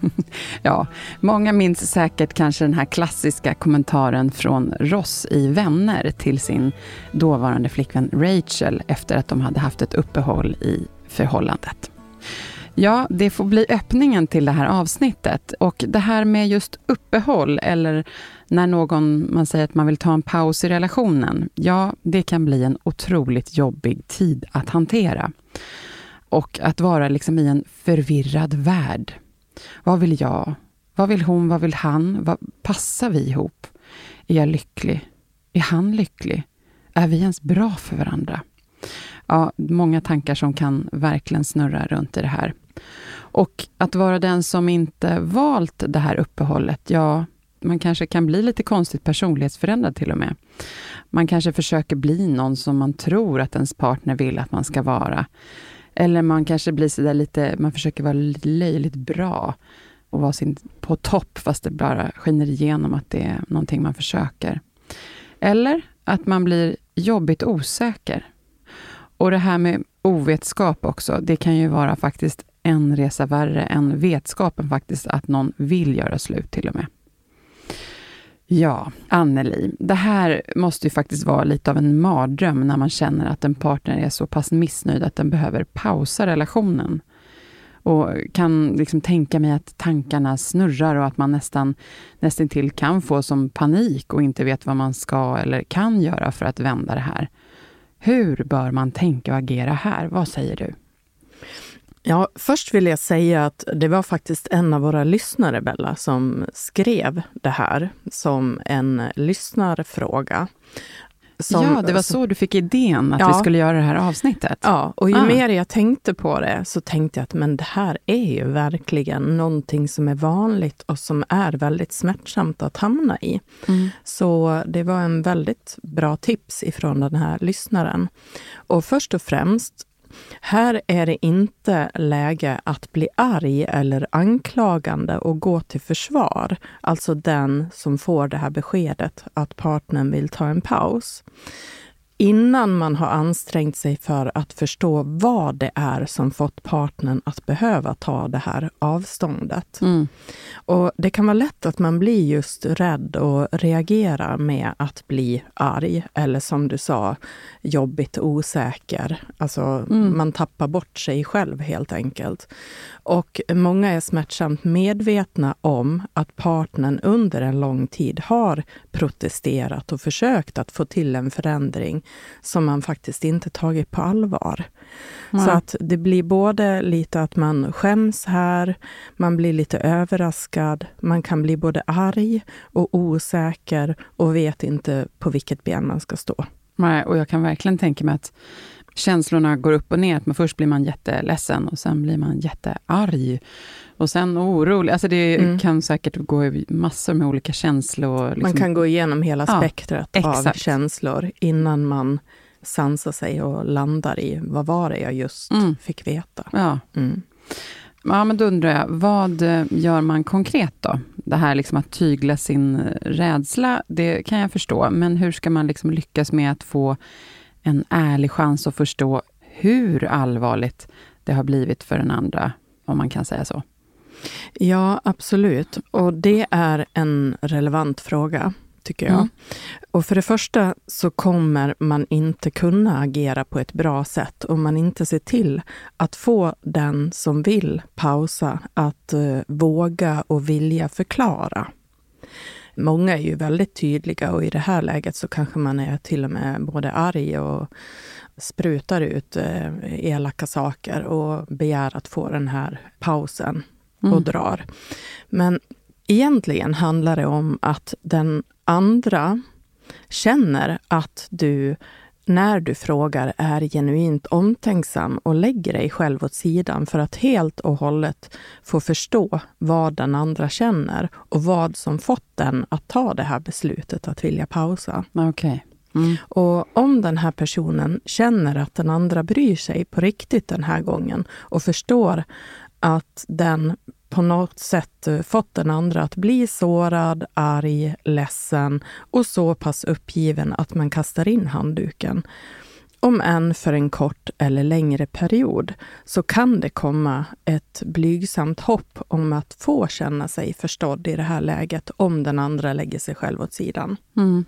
ja, många minns säkert kanske den här klassiska kommentaren från Ross i Vänner till sin dåvarande flickvän Rachel efter att de hade haft ett uppehåll i förhållandet. Ja, det får bli öppningen till det här avsnittet. Och det här med just uppehåll, eller när någon, man säger att man vill ta en paus i relationen, ja, det kan bli en otroligt jobbig tid att hantera. Och att vara liksom i en förvirrad värld. Vad vill jag? Vad vill hon? Vad vill han? Vad passar vi ihop? Är jag lycklig? Är han lycklig? Är vi ens bra för varandra? Ja, många tankar som kan verkligen snurra runt i det här. Och att vara den som inte valt det här uppehållet, ja, man kanske kan bli lite konstigt personlighetsförändrad till och med. Man kanske försöker bli någon som man tror att ens partner vill att man ska vara. Eller man kanske blir sådär lite, man försöker vara löjligt bra och vara sin, på topp, fast det bara skiner igenom att det är någonting man försöker. Eller att man blir jobbigt osäker. Och det här med ovetskap också, det kan ju vara faktiskt en resa värre än vetskapen faktiskt att någon vill göra slut till och med. Ja, Anneli, det här måste ju faktiskt vara lite av en mardröm när man känner att en partner är så pass missnöjd att den behöver pausa relationen. Och kan liksom tänka mig att tankarna snurrar och att man nästan nästintill kan få som panik och inte vet vad man ska eller kan göra för att vända det här. Hur bör man tänka och agera här? Vad säger du? Ja, först vill jag säga att det var faktiskt en av våra lyssnare, Bella, som skrev det här som en lyssnarfråga. Som, ja, det var så du fick idén att ja, vi skulle göra det här avsnittet. Ja, och ju ah. mer jag tänkte på det så tänkte jag att men det här är ju verkligen någonting som är vanligt och som är väldigt smärtsamt att hamna i. Mm. Så det var en väldigt bra tips ifrån den här lyssnaren. Och först och främst här är det inte läge att bli arg eller anklagande och gå till försvar. Alltså den som får det här beskedet att partnern vill ta en paus innan man har ansträngt sig för att förstå vad det är som fått partnern att behöva ta det här avståndet. Mm. Och Det kan vara lätt att man blir just rädd och reagerar med att bli arg eller som du sa, jobbigt osäker. Alltså, mm. man tappar bort sig själv helt enkelt. Och många är smärtsamt medvetna om att partnern under en lång tid har protesterat och försökt att få till en förändring som man faktiskt inte tagit på allvar. Mm. Så att det blir både lite att man skäms här, man blir lite överraskad, man kan bli både arg och osäker och vet inte på vilket ben man ska stå. Nej, och jag kan verkligen tänka mig att känslorna går upp och ner. Att man först blir man jätteledsen och sen blir man jättearg. Och sen orolig. Alltså det mm. kan säkert gå i massor med olika känslor. Liksom. Man kan gå igenom hela spektrat ja, av känslor innan man sansar sig och landar i vad var det jag just mm. fick veta. Ja. Mm. Ja, men då undrar jag, vad gör man konkret då? Det här liksom att tygla sin rädsla, det kan jag förstå. Men hur ska man liksom lyckas med att få en ärlig chans att förstå hur allvarligt det har blivit för den andra, om man kan säga så. Ja, absolut. Och det är en relevant fråga. tycker jag. Mm. Och för det första så kommer man inte kunna agera på ett bra sätt om man inte ser till att få den som vill pausa att eh, våga och vilja förklara. Många är ju väldigt tydliga och i det här läget så kanske man är till och med både arg och sprutar ut eh, elaka saker och begär att få den här pausen och Mm. drar. Men egentligen handlar det om att den andra känner att du när du frågar är genuint omtänksam och lägger dig själv åt sidan för att helt och hållet få förstå vad den andra känner och vad som fått den att ta det här beslutet att vilja pausa. Okej. Mm. Och om den här personen känner att den andra bryr sig på riktigt den här gången och förstår att den på något sätt eh, fått den andra att bli sårad, arg, ledsen och så pass uppgiven att man kastar in handduken. Om än för en kort eller längre period så kan det komma ett blygsamt hopp om att få känna sig förstådd i det här läget om den andra lägger sig själv åt sidan. Mm.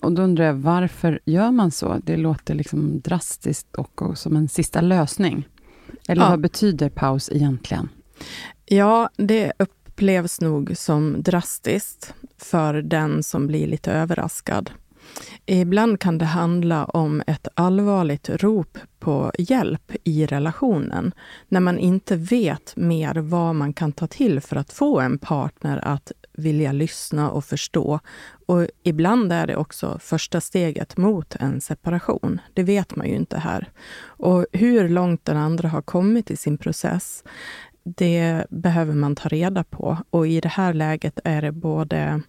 Och då undrar jag, varför gör man så? Det låter liksom drastiskt och, och som en sista lösning. Eller Ja. vad betyder paus egentligen? Ja, det upplevs nog som drastiskt för den som blir lite överraskad. Ibland kan det handla om ett allvarligt rop på hjälp i relationen, när man inte vet mer vad man kan ta till för att få en partner att vilja lyssna och förstå. Och ibland är det också första steget mot en separation. Det vet man ju inte här. Och hur långt den andra har kommit i sin process, det behöver man ta reda på. Och i det här läget är det både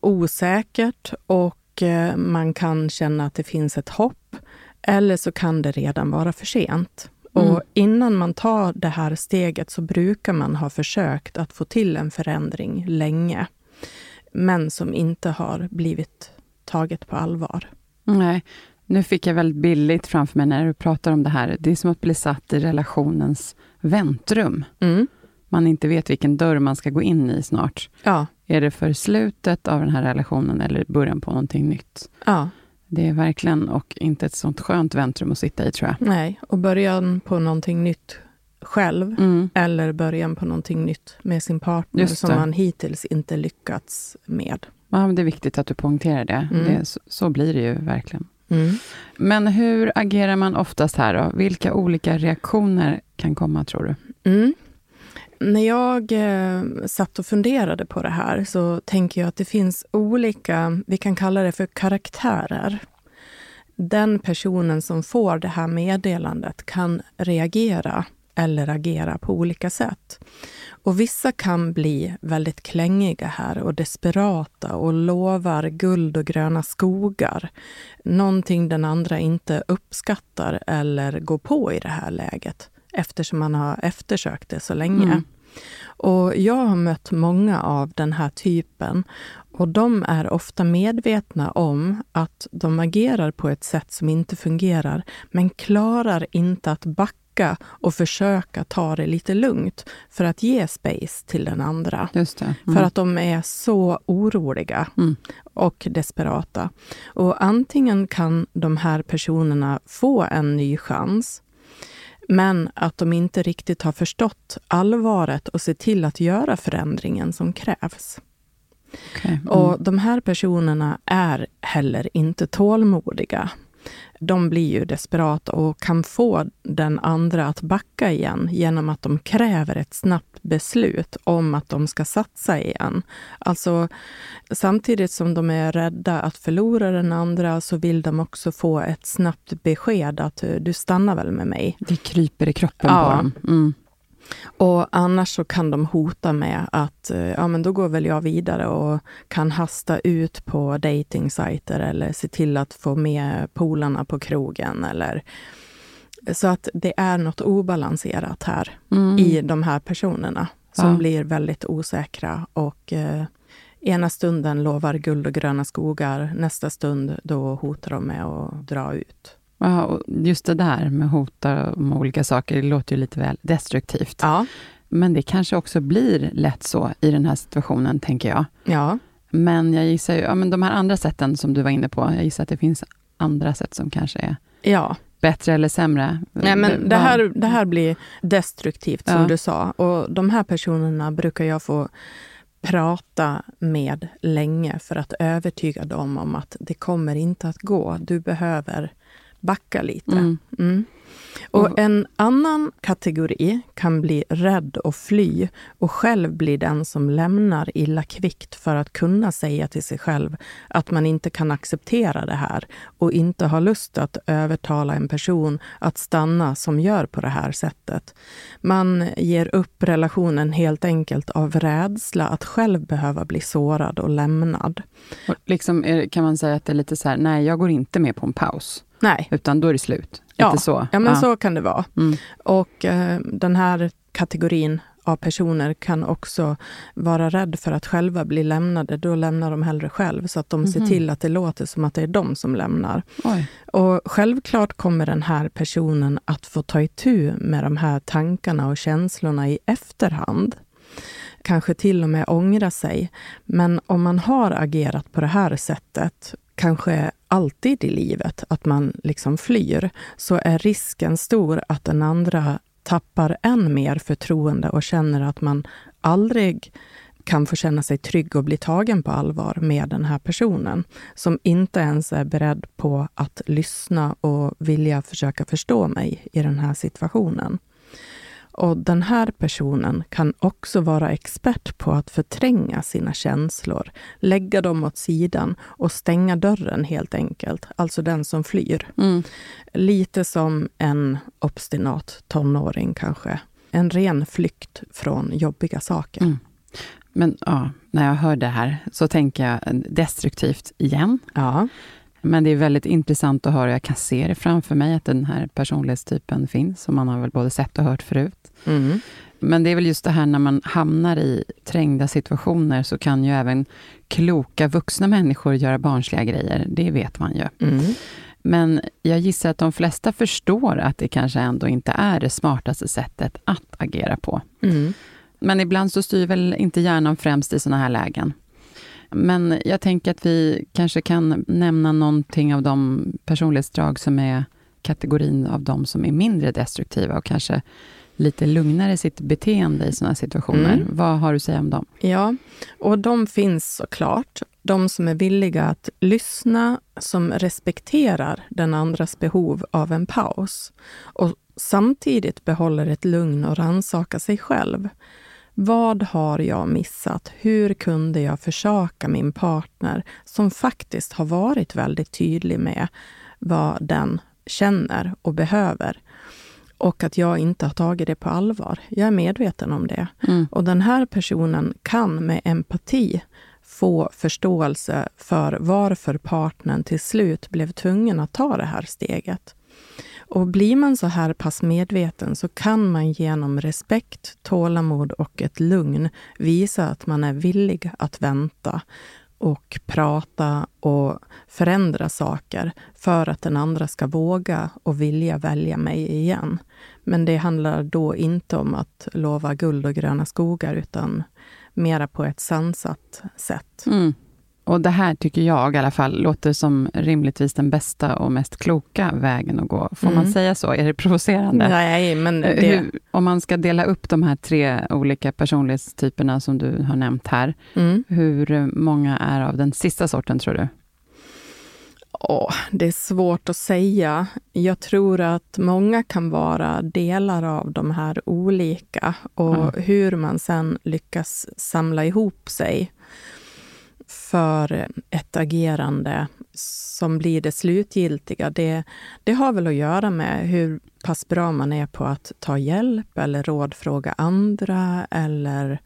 osäkert och eh, man kan känna att det finns ett hopp. Eller så kan det redan vara för sent. Mm. Och innan man tar det här steget så brukar man ha försökt att få till en förändring länge. Men som inte har blivit taget på allvar. Nej, nu fick jag väldigt billigt framför mig när du pratar om det här. Det är som att bli satt i relationens väntrum. Mm. Man inte vet vilken dörr man ska gå in i snart. Ja, Är det för slutet av den här relationen eller början på någonting nytt? ja, Det är verkligen, och inte ett sånt skönt väntrum att sitta i tror jag. nej. Och början på någonting nytt själv Mm. eller början på någonting nytt med sin partner som man hittills inte lyckats med. Ja, men det är viktigt att du poängterar det. Mm. det så, så blir det ju verkligen. Mm. Men hur agerar man oftast här då? Vilka olika reaktioner kan komma tror du? Mm. När jag eh, satt och funderade på det här så tänker jag att det finns olika, vi kan kalla det för karaktärer. Den personen som får det här meddelandet kan reagera eller agera på olika sätt. Och vissa kan bli väldigt klängiga här och desperata och lovar guld och gröna skogar. Någonting den andra inte uppskattar eller går på i det här läget eftersom man har eftersökt det så länge. Mm. Och jag har mött många av den här typen och de är ofta medvetna om att de agerar på ett sätt som inte fungerar, men klarar inte att backa och försöka ta det lite lugnt för att ge space till den andra. Just det. För att de är så oroliga Mm. och desperata. Och antingen kan de här personerna få en ny chans, men att de inte riktigt har förstått allvaret och se till att göra förändringen som krävs. Okej. Mm. Och de här personerna är heller inte tålmodiga. De blir ju desperata och kan få den andra att backa igen genom att de kräver ett snabbt beslut om att de ska satsa igen. Alltså, samtidigt som de är rädda att förlora den andra så vill de också få ett snabbt besked att du stannar väl med mig. Det kryper i kroppen Ja. på dem. Mm. Och annars så kan de hota med att eh, ja, men då går väl jag vidare och kan hasta ut på datingsajter eller se till att få med polarna på krogen. Eller, så att det är något obalanserat här Mm. i de här personerna som Ja. blir väldigt osäkra och eh, ena stunden lovar guld och gröna skogar, nästa stund då hotar de med att dra ut. Ja, och just det där med hota om olika saker, det låter ju lite väl destruktivt. Ja, Men det kanske också blir lätt så i den här situationen, tänker jag. ja, Men jag gissar ju, ja men de här andra sätten som du var inne på, jag gissar att det finns andra sätt som kanske är Ja, bättre eller sämre. Nej, men det, här, det här blir destruktivt, som Ja. du sa. Och de här personerna brukar jag få prata med länge för att övertyga dem om att det kommer inte att gå. Du behöver backa lite. Mm. Mm. Och en annan kategori kan bli rädd och fly och själv bli den som lämnar illa kvickt för att kunna säga till sig själv att man inte kan acceptera det här och inte har lust att övertala en person att stanna som gör på det här sättet. Man ger upp relationen helt enkelt av rädsla att själv behöva bli sårad och lämnad. Och liksom är, kan man säga att det är lite så här, nej jag går inte med på en paus, Nej, utan då är det slut. Ja, Lite så. ja men så kan det vara. Mm. Och eh, den här kategorin av personer kan också vara rädd för att själva bli lämnade. Då lämnar de hellre själv, så att de ser Mhm. till att det låter som att det är de som lämnar. Oj. Och självklart kommer den här personen att få ta itu med de här tankarna och känslorna i efterhand. Kanske till och med ångra sig. Men om man har agerat på det här sättet, kanske alltid i livet, att man liksom flyr, så är risken stor att den andra tappar än mer förtroende och känner att man aldrig kan få känna sig trygg och bli tagen på allvar med den här personen, som inte ens är beredd på att lyssna och vilja försöka förstå mig i den här situationen. Och den här personen kan också vara expert på att förtränga sina känslor, lägga dem åt sidan och stänga dörren helt enkelt, alltså den som flyr. Mm. Lite som en obstinat tonåring kanske. En ren flykt från jobbiga saker. Mm. Men ja, när jag hör det här så tänker jag destruktivt igen. Ja. Men det är väldigt intressant att höra, jag kan se det framför mig, att den här personlighetstypen finns, och man har väl både sett och hört förut. Mm. Men det är väl just det här när man hamnar i trängda situationer, så kan ju även kloka vuxna människor göra barnsliga grejer. Det vet man ju. Mm. Men jag gissar att de flesta förstår att det kanske ändå inte är det smartaste sättet att agera på. Mm. Men ibland så styr väl inte hjärnan främst i sådana här lägen. Men jag tänker att vi kanske kan nämna någonting av de personlighetsdrag som är kategorin av de som är mindre destruktiva och kanske lite lugnare i sitt beteende i sådana situationer. Mm. Vad har du att säga om dem? Ja, och de finns såklart. De som är villiga att lyssna, som respekterar den andras behov av en paus och samtidigt behåller ett lugn och rannsakar sig själv. Vad har jag missat? Hur kunde jag försaka min partner som faktiskt har varit väldigt tydlig med vad den känner och behöver? Och att jag inte har tagit det på allvar. Jag är medveten om det. Mm. Och den här personen kan med empati få förståelse för varför partnern till slut blev tvungen att ta det här steget. Och blir man så här pass medveten så kan man genom respekt, tålamod och ett lugn visa att man är villig att vänta och prata och förändra saker för att den andra ska våga och vilja välja mig igen. Men det handlar då inte om att lova guld och gröna skogar utan mera på ett sansat sätt. Mm. Och det här tycker jag i alla fall låter som rimligtvis den bästa och mest kloka vägen att gå. Får man Mm. säga så? Är det provocerande? Nej, men Eh, det, Hur, om man ska dela upp de här tre olika personlighetstyperna som du har nämnt här, mm. hur många är av den sista sorten tror du? Åh, det är svårt att säga. Jag tror att många kan vara delar av de här olika och Ja. hur man sen lyckas samla ihop sig för ett agerande som blir det slutgiltiga, det, det har väl att göra med hur pass bra man är på att ta hjälp eller rådfråga andra eller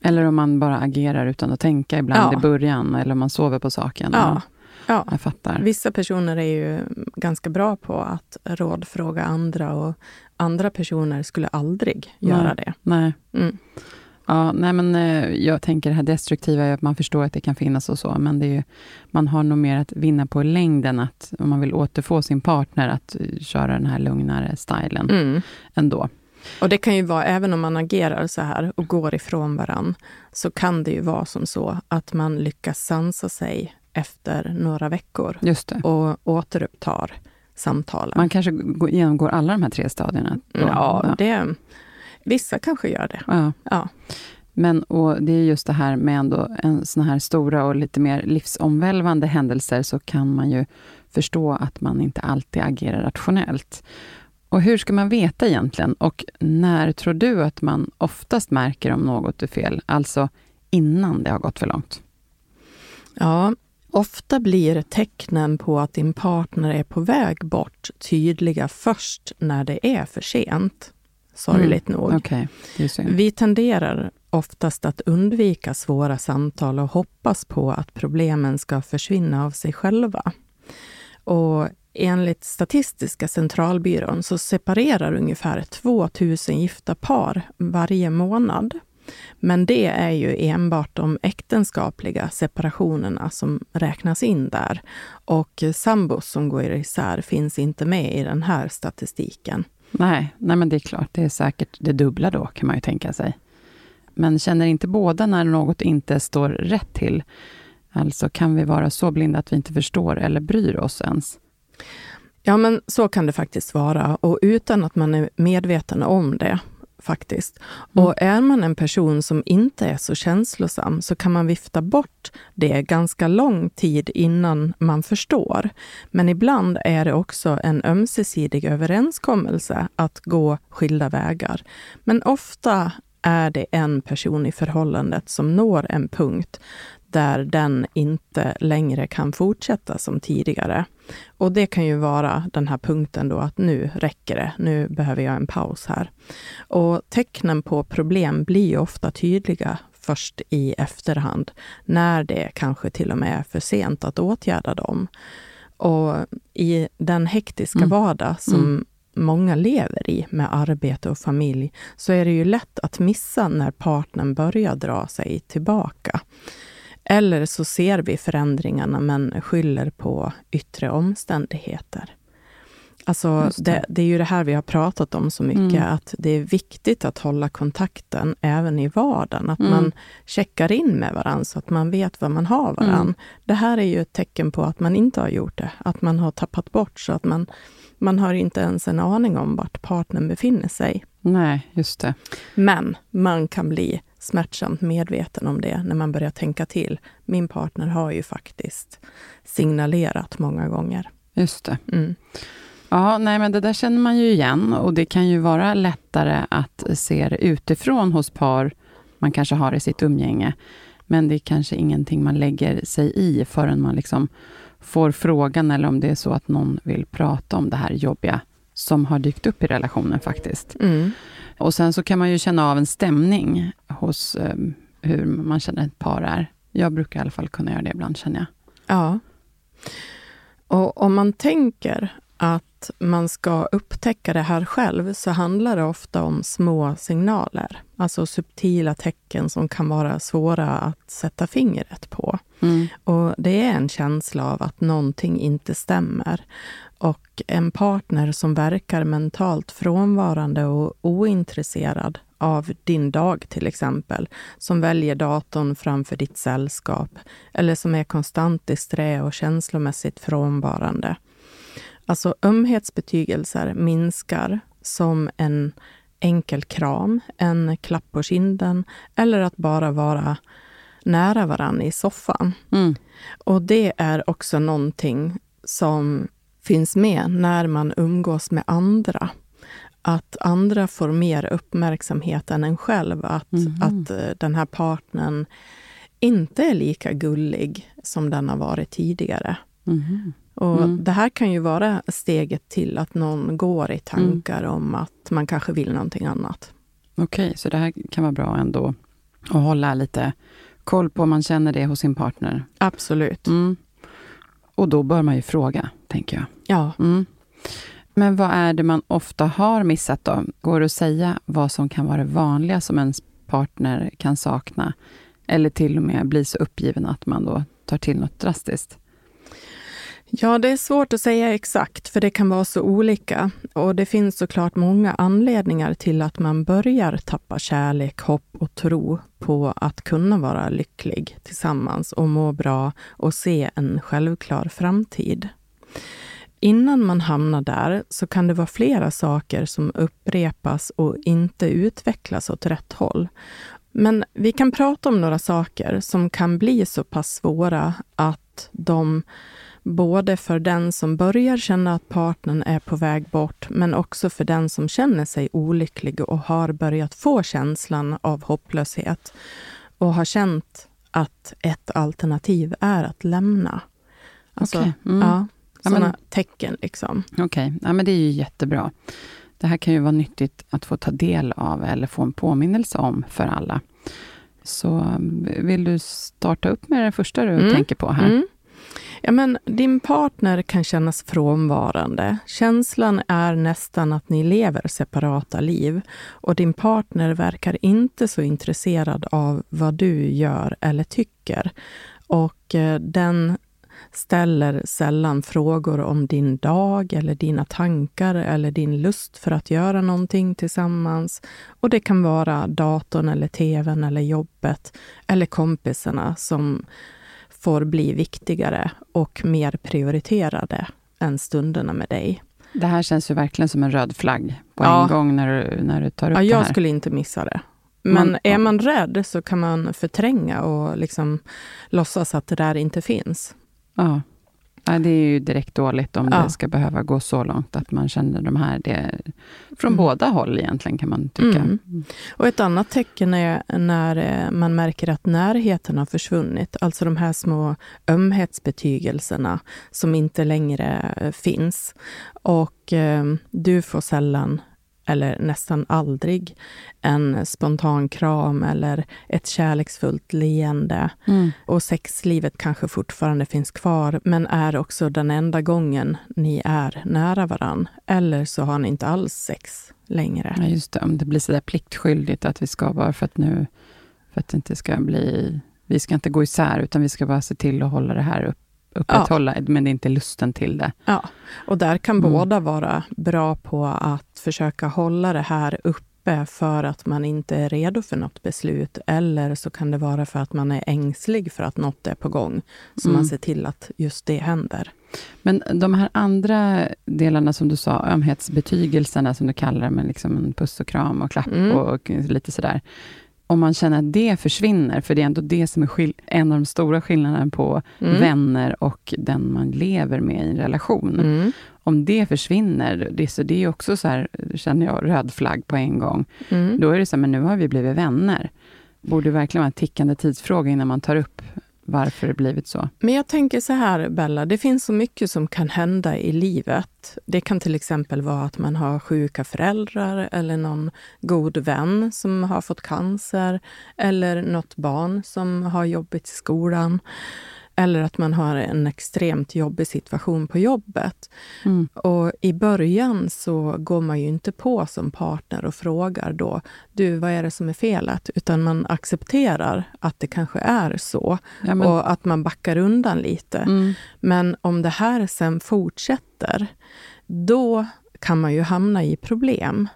Eller om man bara agerar utan att tänka ibland Ja. i början, eller om man sover på saken. ja, ja. Jag fattar. Vissa personer är ju ganska bra på att rådfråga andra och andra personer skulle aldrig göra det. Nej. Mm. Ja, nej men eh, jag tänker det här destruktiva, är att man förstår att det kan finnas och så, men det är ju, man har nog mer att vinna på längden, att om man vill återfå sin partner, att eh, köra den här lugnare stilen Mm. ändå. Och det kan ju vara, även om man agerar så här och går ifrån varann, så kan det ju vara som så att man lyckas sansa sig efter några veckor och återupptar samtalen. Man kanske går- genomgår alla de här tre stadierna? då? ja, det, vissa kanske gör det. ja. Ja. Men och det är just det här med ändå en sån här stora och lite mer livsomvälvande händelser, så kan man ju förstå att man inte alltid agerar rationellt. Och hur ska man veta egentligen? Och när tror du att man oftast märker om något är fel? Alltså innan det har gått för långt? Ja, ofta blir tecknen på att din partner är på väg bort tydliga först när det är för sent. Sorgligt nog. Det är synd. Vi tenderar oftast att undvika svåra samtal och hoppas på att problemen ska försvinna av sig själva. Och enligt Statistiska centralbyrån så separerar ungefär 2000 gifta par varje månad. Men det är ju enbart de äktenskapliga separationerna som räknas in där. Och sambos som går isär finns inte med i den här statistiken. Nej, nej, men det är klart. Det är säkert det dubbla då, kan man ju tänka sig. Men känner inte båda när något inte står rätt till? Alltså, kan vi vara så blinda att vi inte förstår eller bryr oss ens? Ja, men så kan det faktiskt vara och utan att man är medveten om det faktiskt. Mm. Och är man en person som inte är så känslosam så kan man vifta bort det ganska lång tid innan man förstår. Men ibland är det också en ömsesidig överenskommelse att gå skilda vägar. Men ofta är det en person i förhållandet som når en punkt där den inte längre kan fortsätta som tidigare. Och det kan ju vara den här punkten då att nu räcker det, nu behöver jag en paus här. Och tecknen på problem blir ofta tydliga först i efterhand, när det kanske till och med är för sent att åtgärda dem. Och i den hektiska Mm. vardag som många lever i med arbete och familj, så är det ju lätt att missa när partnern börjar dra sig tillbaka. Eller så ser vi förändringarna men skyller på yttre omständigheter. Alltså, det. det. Det, är ju det här vi har pratat om så mycket, Mm. att det är viktigt att hålla kontakten även i vardagen. Att Mm. man checkar in med varandra så att man vet vad man har varandra. Mm. Det här är ju ett tecken på att man inte har gjort det, att man har tappat bort så att man, man har inte ens en aning om vart partnern befinner sig. Nej, just det. Men man kan bli smärtsamt medveten om det när man börjar tänka till. Min partner har ju faktiskt signalerat många gånger. Just det. Mm. Ja, nej, men det där känner man ju igen och det kan ju vara lättare att se det utifrån hos par man kanske har i sitt umgänge. Men det är kanske ingenting man lägger sig i förrän man liksom får frågan eller om det är så att någon vill prata om det här jobbiga som har dykt upp i relationen faktiskt. Mm. Och sen så kan man ju känna av en stämning hos eh, hur man känner ett par är. Jag brukar i alla fall kunna göra det ibland, känner jag. Ja. Och om man tänker att man ska upptäcka det här själv, så handlar det ofta om små signaler. Alltså subtila tecken som kan vara svåra att sätta fingret på. Mm. Och det är en känsla av att någonting inte stämmer. Och en partner som verkar mentalt frånvarande och ointresserad av din dag till exempel, som väljer datorn framför ditt sällskap, eller som är konstant disträ och känslomässigt frånvarande. Alltså ömhetsbetygelser minskar som en enkel kram, en klapp på kinden eller att bara vara nära varann i soffan. Mm. Och det är också någonting som finns med när man umgås med andra. Att andra får mer uppmärksamhet än en själv. Att, Mhm. att eh, den här partnern inte är lika gullig som den har varit tidigare. Mhm. Och Mm. Det här kan ju vara steget till att någon går i tankar om att man kanske vill någonting annat. Okej, så det här kan vara bra ändå att hålla lite koll på om man känner det hos sin partner. Absolut. Mm. Och då bör man ju fråga, tänker jag. Ja. Mm. Men vad är det man ofta har missat då? Går det att säga vad som kan vara det vanliga som ens partner kan sakna? Eller till och med bli så uppgiven att man då tar till något drastiskt? Ja, det är svårt att säga exakt, för det kan vara så olika. Och det finns såklart många anledningar till att man börjar tappa kärlek, hopp och tro på att kunna vara lycklig tillsammans och må bra och se en självklar framtid. Innan man hamnar där så kan det vara flera saker som upprepas och inte utvecklas åt rätt håll. Men vi kan prata om några saker som kan bli så pass svåra att de både för den som börjar känna att partnern är på väg bort, men också för den som känner sig olycklig och har börjat få känslan av hopplöshet och har känt att ett alternativ är att lämna. Alltså, okay. mm. ja, sådana ja, tecken. Liksom. Okej, okay. ja, men det är ju jättebra. Det här kan ju vara nyttigt att få ta del av eller få en påminnelse om för alla. Så vill du starta upp med det första du mm. tänker på här? Mm. Ja, men din partner kan kännas frånvarande. Känslan är nästan att ni lever separata liv och din partner verkar inte så intresserad av vad du gör eller tycker. Och eh, den ställer sällan frågor om din dag eller dina tankar eller din lust för att göra någonting tillsammans. Och det kan vara datorn eller tvn eller jobbet eller kompisarna som får bli viktigare och mer prioriterade än stunderna med dig. Det här känns ju verkligen som en röd flagg på ja. en gång när du, när du tar upp ja, det här. Jag skulle inte missa det. Men man, är man rädd så kan man förtränga och liksom låtsas att det där inte finns. Ja. Ja, det är ju direkt dåligt om ja. det ska behöva gå så långt att man känner de här, det, från mm. båda håll egentligen kan man tycka. Mm. Och ett annat tecken är när eh, man märker att närheten har försvunnit, alltså de här små ömhetsbetygelserna som inte längre eh, finns. Och eh, du får sällan eller nästan aldrig, en spontan kram eller ett kärleksfullt leende. Mm. Och sexlivet kanske fortfarande finns kvar, men är också den enda gången ni är nära varann. Eller så har ni inte alls sex längre. Ja, just det, om det blir sådär pliktskyldigt att vi ska bara för att nu, för att det inte ska bli vi ska inte gå isär, utan vi ska bara se till att hålla det här upp, upprätthålla, ja. men det är inte lusten till det. Ja, och där kan mm. båda vara bra på att försöka hålla det här uppe för att man inte är redo för något beslut. Eller så kan det vara för att man är ängslig för att något är på gång. Så mm. man ser till att just det händer. Men de här andra delarna som du sa, ömhetsbetygelserna som du kallar det, med liksom en puss och kram och klapp mm. och lite sådär om man känner att det försvinner, för det är ändå det som är en av de stora skillnaderna på mm. vänner och den man lever med i en relation. Mm. Om det försvinner, det, så det är också så här, känner jag, röd flagg på en gång. Mm. Då är det så här, men nu har vi blivit vänner. Borde verkligen vara en tickande tidsfråga innan man tar upp varför det blivit så. Men jag tänker så här, Bella, det finns så mycket som kan hända i livet. Det kan till exempel vara att man har sjuka föräldrar eller någon god vän som har fått cancer eller något barn som har jobbigt i skolan. Eller att man har en extremt jobbig situation på jobbet. Mm. Och I början så går man ju inte på som partner och frågar då, du, vad är det som är felet? Utan man accepterar att det kanske är så ja, men... och att man backar undan lite. Mm. Men om det här sen fortsätter, då kan man ju hamna i problem.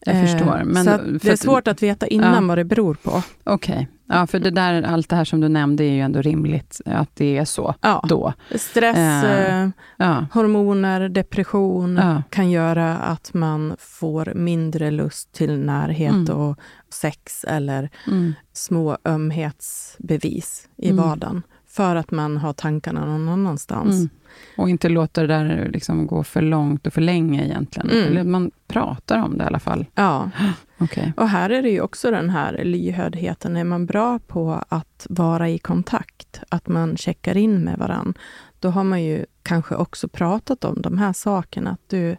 Jag förstår. Eh, men så det är svårt att veta innan ja. vad det beror på. Okej. Okay. Ja, för det där, allt det här som du nämnde är ju ändå rimligt att det är så ja. då. Stress, uh, ja. hormoner, depression ja. kan göra att man får mindre lust till närhet mm. och sex eller mm. små ömhetsbevis i mm. vardagen. För att man har tankarna någon annanstans. Mm. Och inte låta det där liksom gå för långt och för länge egentligen. Mm. Eller man pratar om det i alla fall. Ja. okay. Och här är det ju också den här lyhördheten. Är man bra på att vara i kontakt, att man checkar in med varann, då har man ju kanske också pratat om de här sakerna. Att du,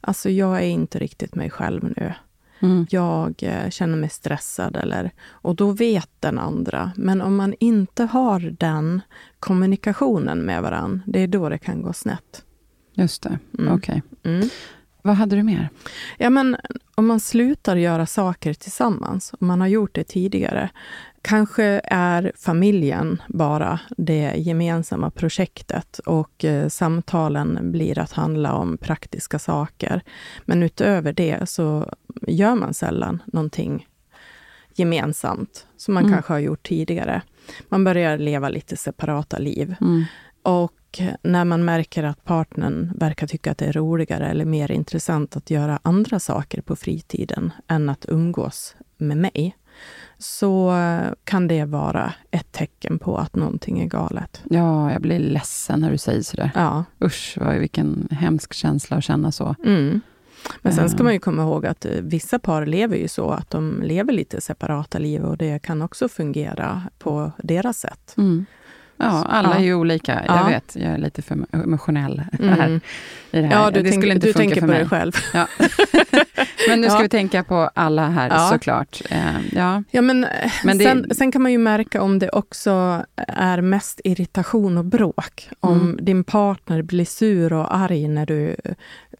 alltså jag är inte riktigt mig själv nu. Mm. Jag eh, känner mig stressad. Eller, och då vet den andra. Men om man inte har den kommunikationen med varandra, det är då det kan gå snett. Just det, mm. okej. Okay. Mm. Vad hade du mer? Ja, men om man slutar göra saker tillsammans, om man har gjort det tidigare, Kanske är familjen bara det gemensamma projektet och eh, samtalen blir att handla om praktiska saker. Men utöver det så gör man sällan någonting gemensamt, som man mm. kanske har gjort tidigare. Man börjar leva lite separata liv. Mm. Och när man märker att partnern verkar tycka att det är roligare eller mer intressant att göra andra saker på fritiden än att umgås med mig, så kan det vara ett tecken på att någonting är galet. Ja, jag blir ledsen när du säger sådär. Ja. Usch, vilken hemsk känsla att känna så. Mm. Men sen ska man ju komma ihåg att eh, vissa par lever ju så att de lever lite separata liv och det kan också fungera på deras sätt. Mm. Ja, alla ja. är ju olika. Jag ja. vet, jag är lite för emotionell mm. här. I det här. Ja, du, det tänk, du tänker på mig. dig själv. Ja. men nu ska vi tänka på alla här såklart. Eh, ja. Ja, men, men det... sen, sen, kan man ju märka om det också är mest irritation och bråk. Om mm. din partner blir sur och arg när du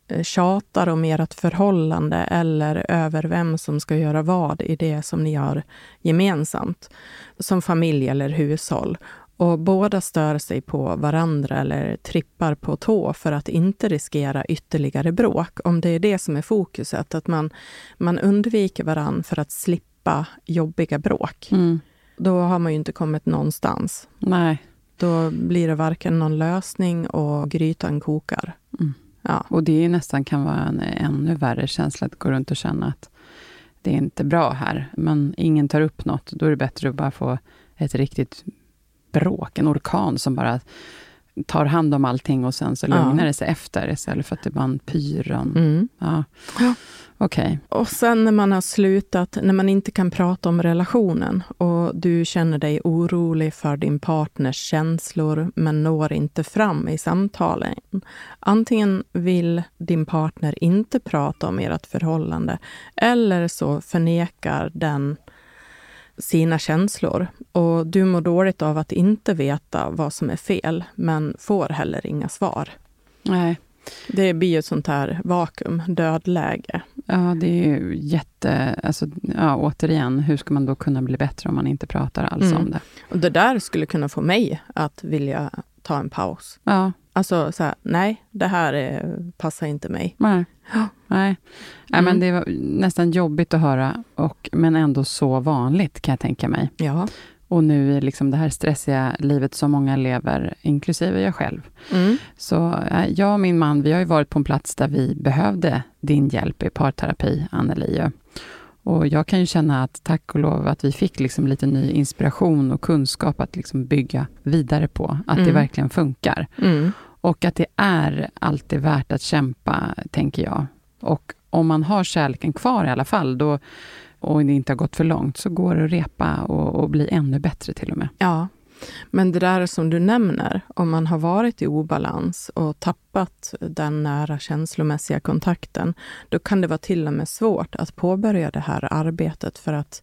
eh, tjatar om ert förhållande eller över vem som ska göra vad i det som ni har gemensamt, som familj eller hushåll och båda stör sig på varandra eller trippar på tå för att inte riskera ytterligare bråk. Om det är det som är fokuset, att man, man undviker varandra för att slippa jobbiga bråk. Mm. Då har man ju inte kommit någonstans. Nej. Då blir det varken någon lösning och grytan kokar. Mm. Ja. Och det nästan kan vara en ännu värre känsla att gå runt och känna att det är inte bra här, men ingen tar upp något. Då är det bättre att bara få ett riktigt bråk, en orkan som bara tar hand om allting och sen så lugnar ja. det sig efter, istället för att det bara en pyron. Mm. Ja. Okej. Okay. Och sen när man har slutat, när man inte kan prata om relationen och du känner dig orolig för din partners känslor, men når inte fram i samtalen. Antingen vill din partner inte prata om ert förhållande, eller så förnekar den sina känslor. Och du mår dåligt av att inte veta vad som är fel, men får heller inga svar. Nej. Det blir ett sånt här vakuum, dödläge. Ja, det är ju jätte... Alltså, ja, återigen, hur ska man då kunna bli bättre om man inte pratar alls mm. om det? Och det där skulle kunna få mig att vilja ta en paus. Ja. Alltså, så här, nej, det här är, passar inte mig. Nej. Nej, Nej men mm. det var nästan jobbigt att höra, och, men ändå så vanligt kan jag tänka mig. Ja. Och nu i liksom det här stressiga livet som många lever, inklusive jag själv. Mm. Så jag och min man, vi har ju varit på en plats där vi behövde din hjälp i parterapi, Anneli. Och jag kan ju känna att tack och lov att vi fick liksom lite ny inspiration och kunskap att liksom bygga vidare på, att mm. det verkligen funkar. Mm. Och att det är alltid värt att kämpa, tänker jag. Och om man har kärleken kvar i alla fall, då, och det inte har gått för långt, så går det att repa och, och bli ännu bättre till och med. Ja, men det där som du nämner, om man har varit i obalans och tappat den nära känslomässiga kontakten, då kan det vara till och med svårt att påbörja det här arbetet för att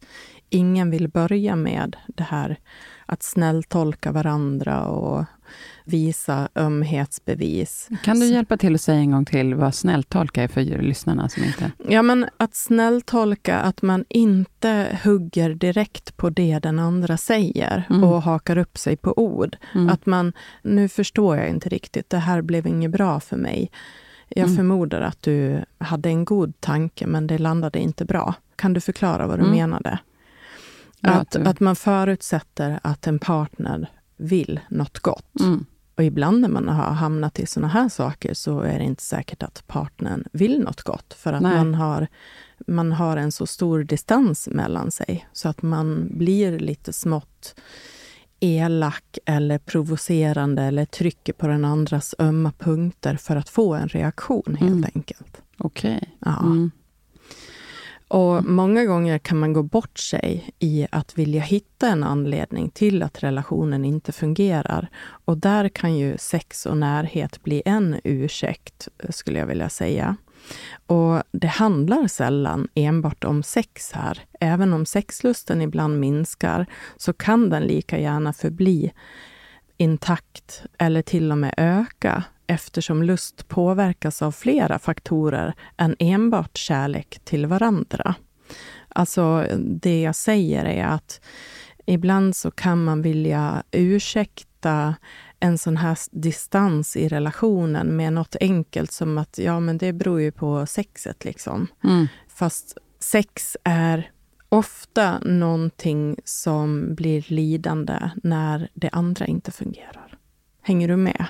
ingen vill börja med det här att snälltolka varandra och visa ömhetsbevis. Kan du hjälpa till att säga en gång till vad snälltolka är för lyssnarna som inte... Ja, men att snälltolka, att man inte hugger direkt på det den andra säger mm. och hakar upp sig på ord. Mm. Att man, nu förstår jag inte riktigt, det här blev inget bra för mig. Jag mm. förmodar att du hade en god tanke, men det landade inte bra. Kan du förklara vad du mm. menade? Att, att man förutsätter att en partner vill något gott. Mm. Och ibland när man har hamnat i såna här saker så är det inte säkert att partnern vill något gott. För att man har, man har en så stor distans mellan sig. Så att man blir lite smått elak eller provocerande eller trycker på den andras ömma punkter för att få en reaktion helt mm. enkelt. Okej. Okay. Ja. Mm. Och många gånger kan man gå bort sig i att vilja hitta en anledning till att relationen inte fungerar. Och där kan ju sex och närhet bli en ursäkt, skulle jag vilja säga. Och det handlar sällan enbart om sex här. Även om sexlusten ibland minskar, så kan den lika gärna förbli intakt eller till och med öka eftersom lust påverkas av flera faktorer än enbart kärlek till varandra. Alltså, det jag säger är att Ibland så kan man vilja ursäkta en sån här distans i relationen med något enkelt som att ja, men det beror ju på sexet. liksom. Mm. Fast sex är ofta någonting som blir lidande när det andra inte fungerar. Hänger du med?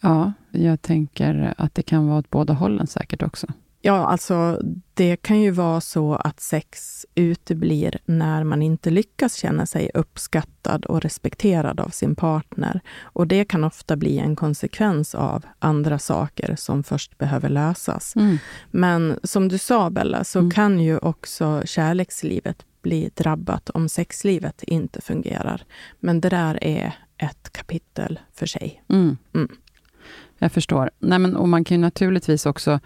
Ja, jag tänker att det kan vara åt båda hållen säkert också. Ja, alltså det kan ju vara så att sex uteblir när man inte lyckas känna sig uppskattad och respekterad av sin partner. Och det kan ofta bli en konsekvens av andra saker som först behöver lösas. Mm. Men som du sa, Bella, så Mm. kan ju också kärlekslivet bli drabbat om sexlivet inte fungerar. Men det där är ett kapitel för sig. Mm. Jag förstår. Nej, men, och man kan ju naturligtvis också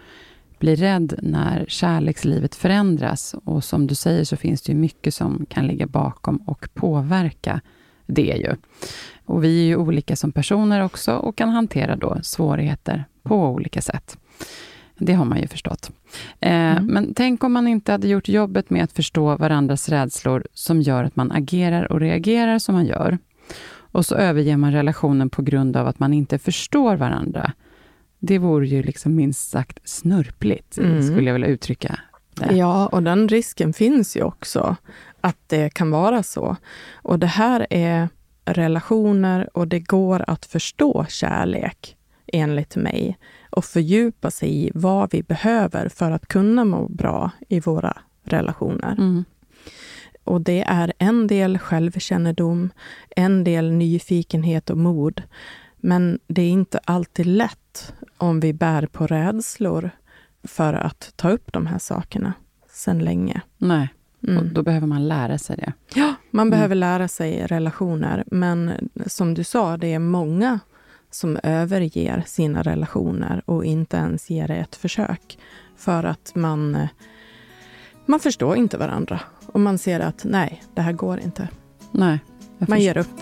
bli rädd när kärlekslivet förändras. Och som du säger så finns det ju mycket som kan ligga bakom och påverka det ju. Och vi är ju olika som personer också och kan hantera då svårigheter på olika sätt. Det har man ju förstått. Eh, Mm. Men tänk om man inte hade gjort jobbet med att förstå varandras rädslor som gör att man agerar och reagerar som man gör. Och så överger man relationen på grund av att man inte förstår varandra. Det vore ju liksom minst sagt snurpligt, Mm. skulle jag vilja uttrycka det. Ja, och den risken finns ju också, att det kan vara så. Och det här är relationer och det går att förstå kärlek, enligt mig, och fördjupa sig i vad vi behöver för att kunna må bra i våra relationer. Mm. Och det är en del självkännedom, en del nyfikenhet och mod. Men det är inte alltid lätt om vi bär på rädslor för att ta upp de här sakerna sen länge. Nej, och Mm. då behöver man lära sig det. Ja, man Mm. behöver lära sig relationer, men som du sa, det är många som överger sina relationer och inte ens ger det ett försök. För att man, eh, man förstår inte varandra. Och man ser att nej, det här går inte. Nej, Man förstår. ger upp.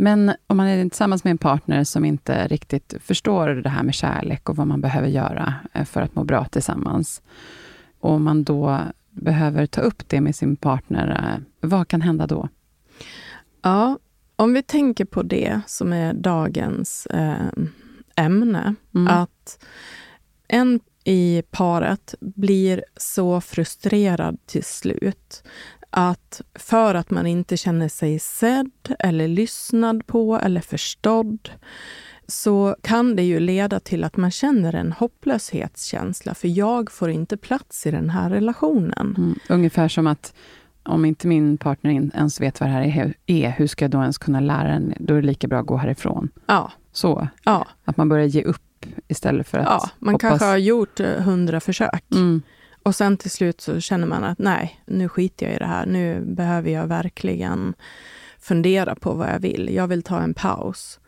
Men om man är tillsammans med en partner som inte riktigt förstår det här med kärlek och vad man behöver göra eh, för att må bra tillsammans. Och man då behöver ta upp det med sin partner, eh, vad kan hända då? Ja, om vi tänker på det som är dagens eh, ämne, Mm. att en i paret blir så frustrerad till slut att för att man inte känner sig sedd eller lyssnad på eller förstådd så kan det ju leda till att man känner en hopplöshetskänsla, för jag får inte plats i den här relationen. Mm. Ungefär som att om inte min partner ens vet vad det här är, är, hur ska jag då ens kunna lära den? Då är det lika bra att gå härifrån. Ja, Så, ja, att man börjar ge upp istället för att ja. Man hoppas. kanske har gjort eh, hundra försök. Mm. Och sen till slut så känner man att nej, nu skiter jag i det här. Nu behöver jag verkligen fundera på vad jag vill. Jag vill ta en paus.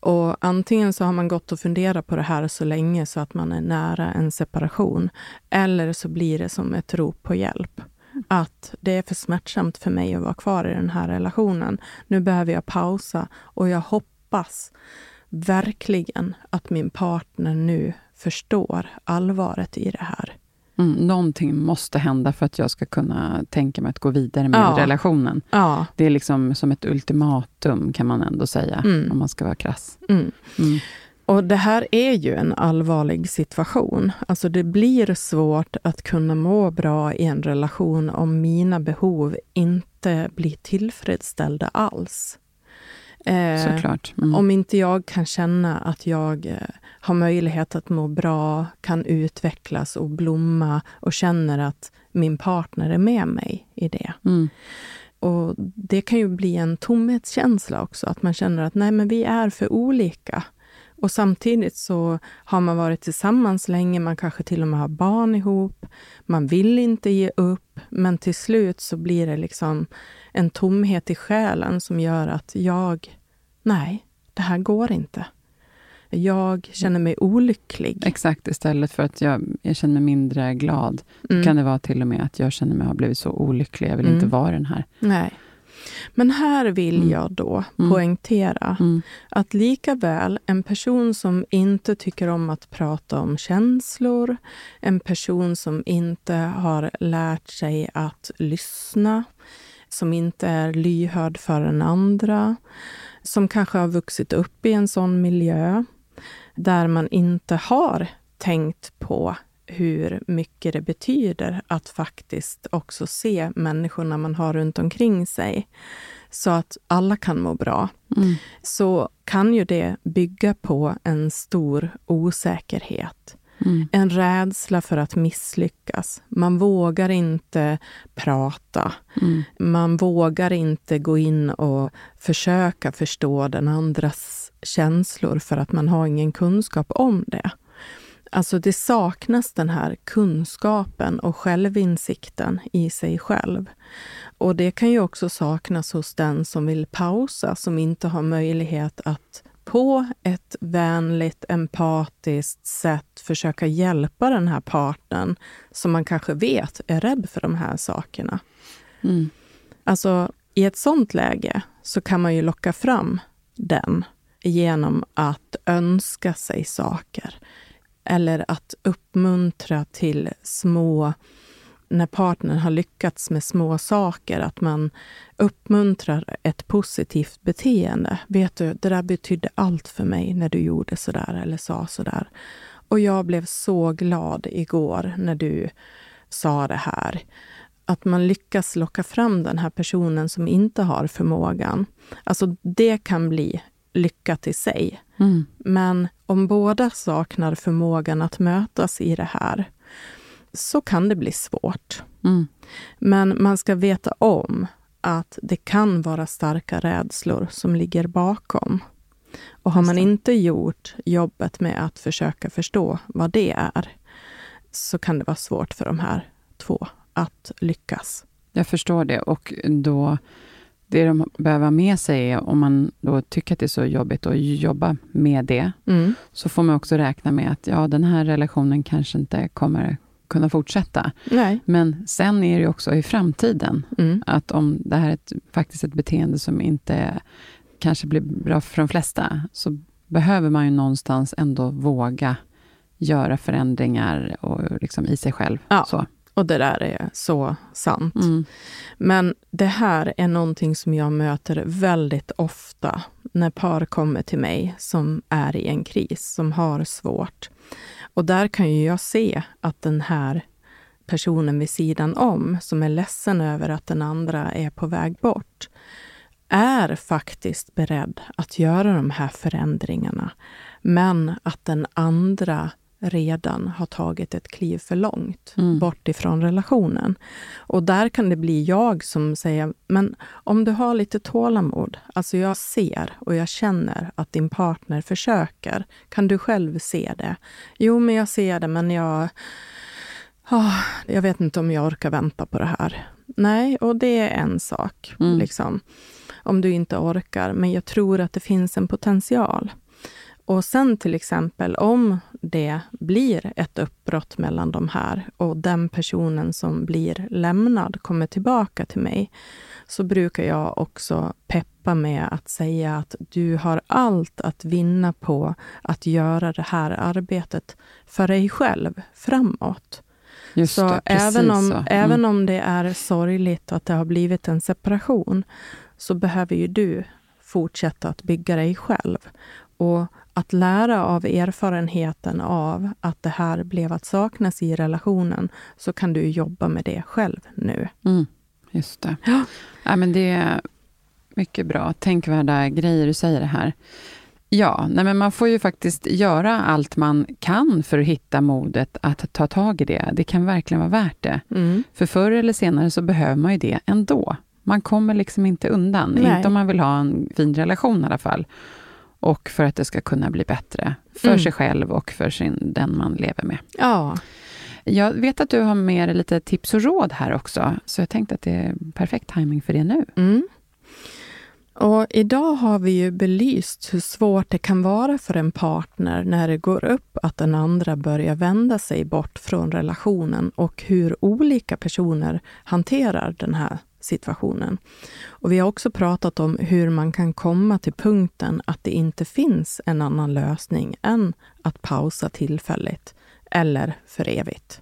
Och antingen så har man gått och funderat på det här så länge så att man är nära en separation. Eller så blir det som ett rop på hjälp. Att det är för smärtsamt för mig att vara kvar i den här relationen. Nu behöver jag pausa och jag hoppas verkligen att min partner nu förstår allvaret i det här. Mm, någonting måste hända för att jag ska kunna tänka mig att gå vidare med Ja. relationen. Ja, Det är liksom som ett ultimatum, kan man ändå säga, Mm. om man ska vara krass. mm. Mm. Och det här är ju en allvarlig situation. Alltså det blir svårt att kunna må bra i en relation om mina behov inte blir tillfredsställda alls. Eh, Såklart. Mm. Om inte jag kan känna att jag eh, har möjlighet att må bra, kan utvecklas och blomma och känner att min partner är med mig i det. Mm. Och Det kan ju bli en tomhetskänsla också, att man känner att nej, men vi är för olika. Och samtidigt så har man varit tillsammans länge, man kanske till och med har barn ihop. Man vill inte ge upp, men till slut så blir det liksom en tomhet i själen som gör att jag, nej, det här går inte. Jag känner mig olycklig. Exakt, istället för att jag, jag känner mig mindre glad, Mm. kan det vara till och med att jag känner mig ha blivit så olycklig, jag vill Mm. inte vara den här. Nej. Men här vill Mm. jag då Mm. poängtera Mm. att lika väl en person som inte tycker om att prata om känslor, en person som inte har lärt sig att lyssna, som inte är lyhörd för en andra, som kanske har vuxit upp i en sån miljö där man inte har tänkt på hur mycket det betyder att faktiskt också se människorna man har runt omkring sig så att alla kan må bra Mm. så kan ju det bygga på en stor osäkerhet. Mm. En rädsla för att misslyckas. Man vågar inte prata. Mm. Man vågar inte gå in och försöka förstå den andras känslor för att man har ingen kunskap om det. Alltså det saknas den här kunskapen och självinsikten i sig själv. Och det kan ju också saknas hos den som vill pausa, som inte har möjlighet att på ett vänligt, empatiskt sätt försöka hjälpa den här parten som man kanske vet är rädd för de här sakerna. Mm. Alltså, i ett sånt läge så kan man ju locka fram den genom att önska sig saker. Eller att uppmuntra till små... När partnern har lyckats med små saker, att man uppmuntrar ett positivt beteende. Vet du, det där betydde allt för mig när du gjorde så där eller sa så där. Och jag blev så glad igår när du sa det här att man lyckas locka fram den här personen som inte har förmågan. Alltså det kan bli lyckat i sig. Mm. Men om båda saknar förmågan att mötas i det här så kan det bli svårt. Mm. Men man ska veta om att det kan vara starka rädslor som ligger bakom. Och har man inte gjort jobbet med att försöka förstå vad det är så kan det vara svårt för de här två att lyckas. Jag förstår det. Och då, det de behöver ha med sig är, om man då tycker att det är så jobbigt att jobba med det, Mm. så får man också räkna med att ja, den här relationen kanske inte kommer kunna fortsätta. Nej. Men sen är det också i framtiden, Mm. att om det här är ett, faktiskt ett beteende som inte kanske blir bra för de flesta, så behöver man ju någonstans ändå våga göra förändringar och liksom i sig själv. Ja. Så. Och det där är så sant. Mm. Men det här är någonting som jag möter väldigt ofta när par kommer till mig som är i en kris, som har svårt. Och där kan ju jag se att den här personen vid sidan om, som är ledsen över att den andra är på väg bort, är faktiskt beredd att göra de här förändringarna. Men att den andra redan har tagit ett kliv för långt Mm. bort ifrån relationen. Och där kan det bli jag som säger, men om du har lite tålamod, alltså jag ser och jag känner att din partner försöker. Kan du själv se det? Jo, men jag ser det, men jag... ah, jag vet inte om jag orkar vänta på det här. Nej, och det är en sak. Mm. Liksom, om du inte orkar. Men jag tror att det finns en potential. Och sen till exempel om det blir ett uppbrott mellan de här och den personen som blir lämnad kommer tillbaka till mig, så brukar jag också peppa med att säga att du har allt att vinna på att göra det här arbetet för dig själv framåt. Just Så, det, även, om. Mm. även om det är sorgligt att det har blivit en separation, så behöver ju du fortsätta att bygga dig själv. Och att lära av erfarenheten av att det här blev att saknas i relationen, så kan du jobba med det själv nu. Mm, just det. Ja. Ja, men det Mycket bra. Tänkvärda grejer du säger här. Ja, nej men man får ju faktiskt göra allt man kan för att hitta modet att ta tag i det. Det kan verkligen vara värt det. Mm. För förr eller senare så behöver man ju det ändå. Man kommer liksom inte undan. Nej. Inte om man vill ha en fin relation i alla fall. Och för att det ska kunna bli bättre för Mm. sig själv och för sin, den man lever med. Ja, Jag vet att du har med dig lite tips och råd här också, så jag tänkte att det är perfekt timing för det nu. Mm. Och idag har vi ju belyst hur svårt det kan vara för en partner när det går upp att den andra börjar vända sig bort från relationen och hur olika personer hanterar den här situationen. Och vi har också pratat om hur man kan komma till punkten att det inte finns en annan lösning än att pausa tillfälligt eller för evigt.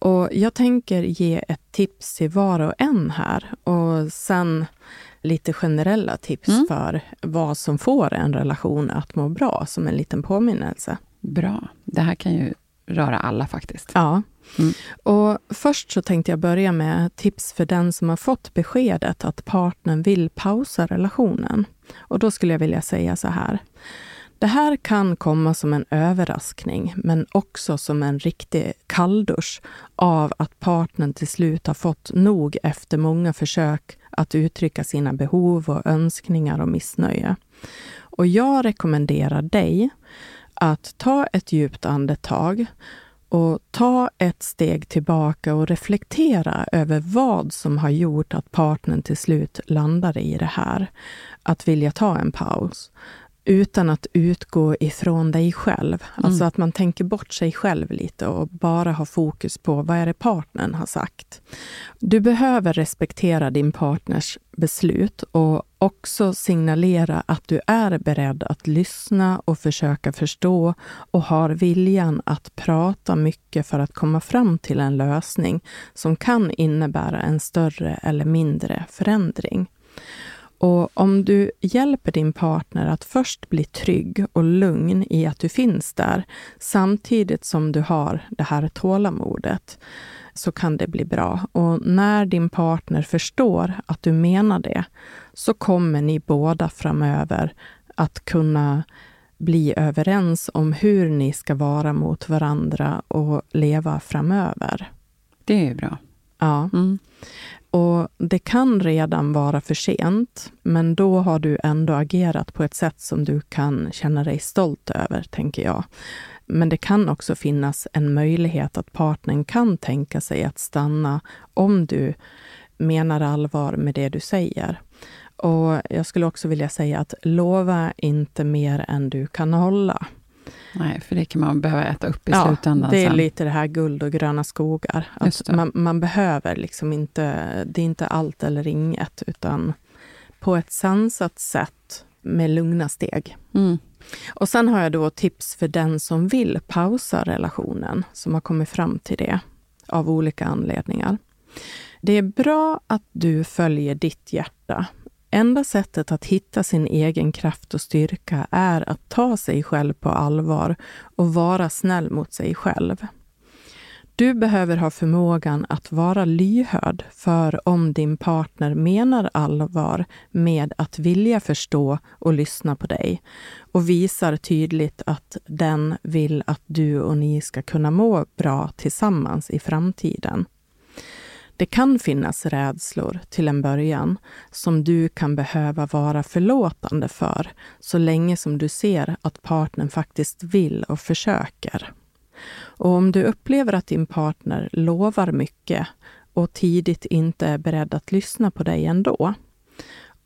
Och jag tänker ge ett tips till var och en här och sen lite generella tips Mm. för vad som får en relation att må bra, som en liten påminnelse. Bra. Det här kan ju röra alla faktiskt. Ja. Mm. Och först så tänkte jag börja med tips för den som har fått beskedet att partnern vill pausa relationen. Och då skulle jag vilja säga så här. Det här kan komma som en överraskning, men också som en riktig kalldusch av att partnern till slut har fått nog efter många försök att uttrycka sina behov och önskningar och missnöje. Och jag rekommenderar dig att ta ett djupt andetag och ta ett steg tillbaka och reflektera över vad som har gjort att partnern till slut landade i det här. Att vilja ta en paus utan att utgå ifrån dig själv. Alltså att man tänker bort sig själv lite och bara har fokus på vad är det partnern har sagt. Du behöver respektera din partners beslut och också signalera att du är beredd att lyssna och försöka förstå och har viljan att prata mycket för att komma fram till en lösning som kan innebära en större eller mindre förändring. Och om du hjälper din partner att först bli trygg och lugn i att du finns där, samtidigt som du har det här tålamodet, så kan det bli bra. Och när din partner förstår att du menar det, så kommer ni båda framöver att kunna bli överens om hur ni ska vara mot varandra och leva framöver. Det är bra. Ja. Mm. Och det kan redan vara för sent, men då har du ändå agerat på ett sätt som du kan känna dig stolt över, tänker jag. Men det kan också finnas en möjlighet att partnern kan tänka sig att stanna om du menar allvar med det du säger. Och jag skulle också vilja säga att lova inte mer än du kan hålla. Nej, för det kan man behöva äta upp i Ja, slutändan. det är sen. lite det här guld och gröna skogar. Att man, man behöver liksom inte, det är inte allt eller inget, utan på ett sansat sätt med lugna steg. Mm. Och sen har jag då tips för den som vill pausa relationen, som har kommit fram till det av olika anledningar. Det är bra att du följer ditt hjärta. Enda sättet att hitta sin egen kraft och styrka är att ta sig själv på allvar och vara snäll mot sig själv. Du behöver ha förmågan att vara lyhörd för om din partner menar allvar med att vilja förstå och lyssna på dig och visar tydligt att den vill att du och ni ska kunna må bra tillsammans i framtiden. Det kan finnas rädslor till en början som du kan behöva vara förlåtande för så länge som du ser att partnern faktiskt vill och försöker. Och om du upplever att din partner lovar mycket och tidigt inte är beredd att lyssna på dig ändå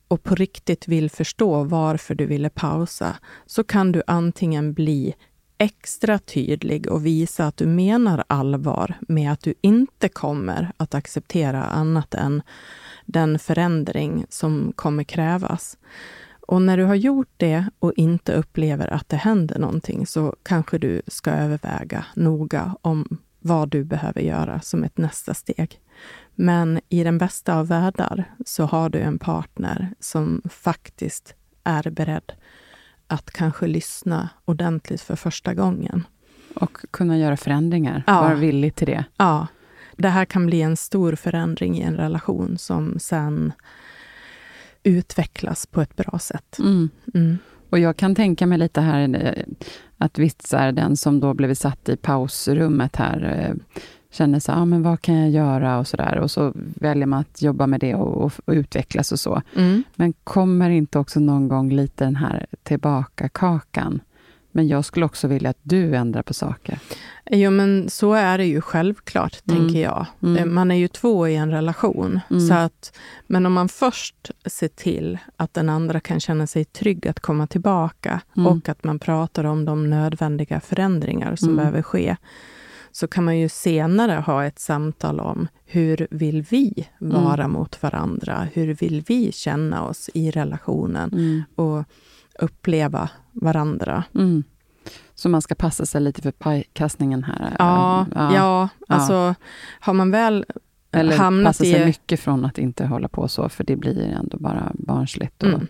och på riktigt vill förstå varför du ville pausa så kan du antingen bli extra tydlig och visa att du menar allvar med att du inte kommer att acceptera annat än den förändring som kommer krävas. Och när du har gjort det och inte upplever att det händer någonting så kanske du ska överväga noga om vad du behöver göra som ett nästa steg. Men i den bästa av världar så har du en partner som faktiskt är beredd att kanske lyssna ordentligt för första gången. Och kunna göra förändringar. Ja. Vara villig till det. Ja, det här kan bli en stor förändring i en relation som sen utvecklas på ett bra sätt. Mm. Mm. Och jag kan tänka mig lite här eh, att här, den som då blev satt i pausrummet här eh, känner så ah, men vad kan jag göra och så där. Och så väljer man att jobba med det och, och, och utvecklas och så. Mm. Men kommer inte också någon gång lite den här tillbaka-kakan? Men jag skulle också vilja att du ändrar på saker. Jo, men så är det ju självklart, Mm. tänker jag. Mm. Eh, Man är ju två i en relation. Mm. Så att, men om man först ser till att den andra kan känna sig trygg att komma tillbaka Mm. och att man pratar om de nödvändiga förändringar som Mm. behöver ske, så kan man ju senare ha ett samtal om hur vill vi vara mot varandra? Hur vill vi känna oss i relationen Mm. och uppleva varandra? Mm. Så man ska passa sig lite för pajkastningen här? Ja, ja, Ja. alltså har man väl Eller hamnat passa sig i... mycket från att inte hålla på så, för det blir ändå bara barnsligt och Mm.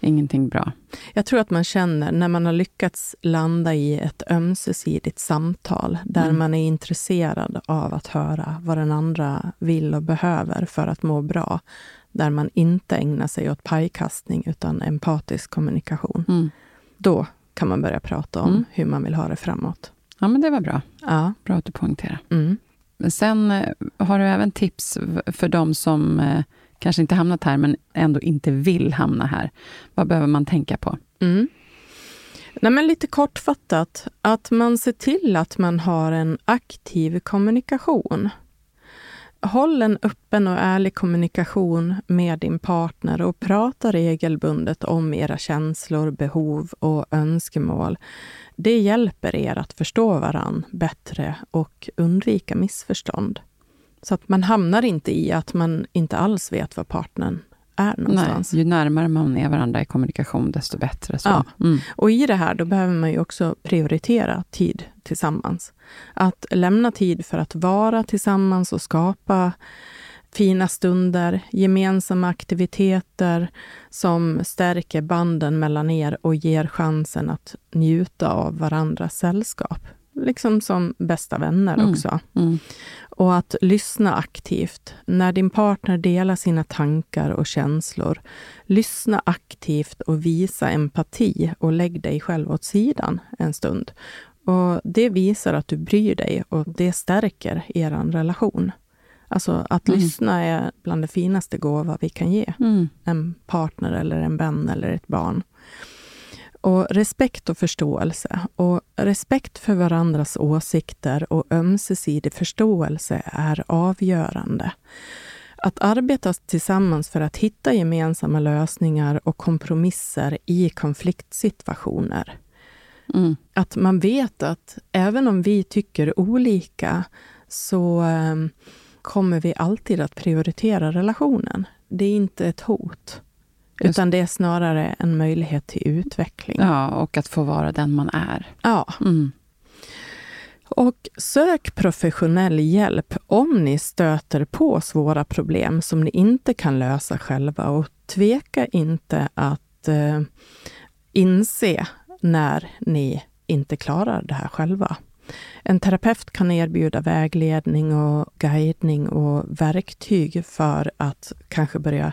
ingenting bra. Jag tror att man känner när man har lyckats landa i ett ömsesidigt samtal där Mm. man är intresserad av att höra vad den andra vill och behöver för att må bra. Där man inte ägnar sig åt pajkastning utan empatisk kommunikation. Mm. Då kan man börja prata om Mm. hur man vill ha det framåt. Ja, men det var bra. Ja. Bra att du poängterar. Mm. Sen eh, har du även tips för de som eh, kanske inte hamnat här, men ändå inte vill hamna här. Vad behöver man tänka på? Mm. Nej, men lite kortfattat, att man ser till att man har en aktiv kommunikation. Håll en öppen och ärlig kommunikation med din partner och prata regelbundet om era känslor, behov och önskemål. Det hjälper er att förstå varann bättre och undvika missförstånd. Så att man hamnar inte i att man inte alls vet vad partnern är någonstans. Nej, ju närmare man är varandra i kommunikation, desto bättre. Så. Ja. Mm. Och i det här, då behöver man ju också prioritera tid tillsammans. Att lämna tid för att vara tillsammans och skapa fina stunder, gemensamma aktiviteter som stärker banden mellan er och ger chansen att njuta av varandras sällskap. Liksom som bästa vänner Mm. också. Mm. Och att lyssna aktivt. När din partner delar sina tankar och känslor, lyssna aktivt och visa empati och lägg dig själv åt sidan en stund. Och Det visar att du bryr dig och det stärker er relation. Alltså att Mm. lyssna är bland det finaste gåva vi kan ge Mm. en partner eller en vän eller ett barn. Och respekt och förståelse. Och respekt för varandras åsikter och ömsesidig förståelse är avgörande. Att arbeta tillsammans för att hitta gemensamma lösningar och kompromisser i konfliktsituationer. Mm. Att man vet att även om vi tycker olika så eh, kommer vi alltid att prioritera relationen. Det är inte ett hot. Utan det är snarare en möjlighet till utveckling. Ja, och att få vara den man är. Ja. Mm. Och sök professionell hjälp om ni stöter på svåra problem som ni inte kan lösa själva. Och tveka inte att eh, inse när ni inte klarar det här själva. En terapeut kan erbjuda vägledning och guidning och verktyg för att kanske börja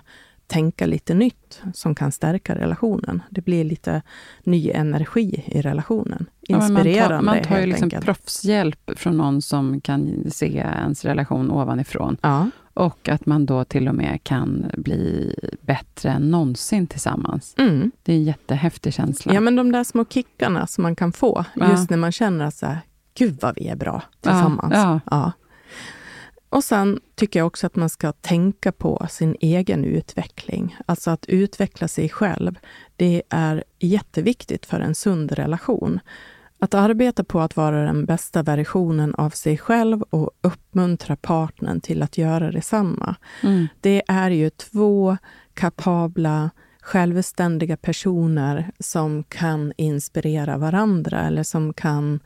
tänka lite nytt som kan stärka relationen. Det blir lite ny energi i relationen. Ja, men Inspirerande man tar, man tar ju liksom enkelt. proffshjälp från någon som kan se ens relation ovanifrån. Ja, Och att man då till och med kan bli bättre än någonsin tillsammans. mm. Det är en jättehäftig känsla. ja, men de där små kickarna som man kan få Ja. just när man känner att så här, gud vad vi är bra tillsammans. Ja, Ja. Och sen tycker jag också att man ska tänka på sin egen utveckling. Alltså att utveckla sig själv. Det är jätteviktigt för en sund relation. Att arbeta på att vara den bästa versionen av sig själv och uppmuntra partnern till att göra detsamma. Mm. Det är ju två kapabla, självständiga personer som kan inspirera varandra eller som kan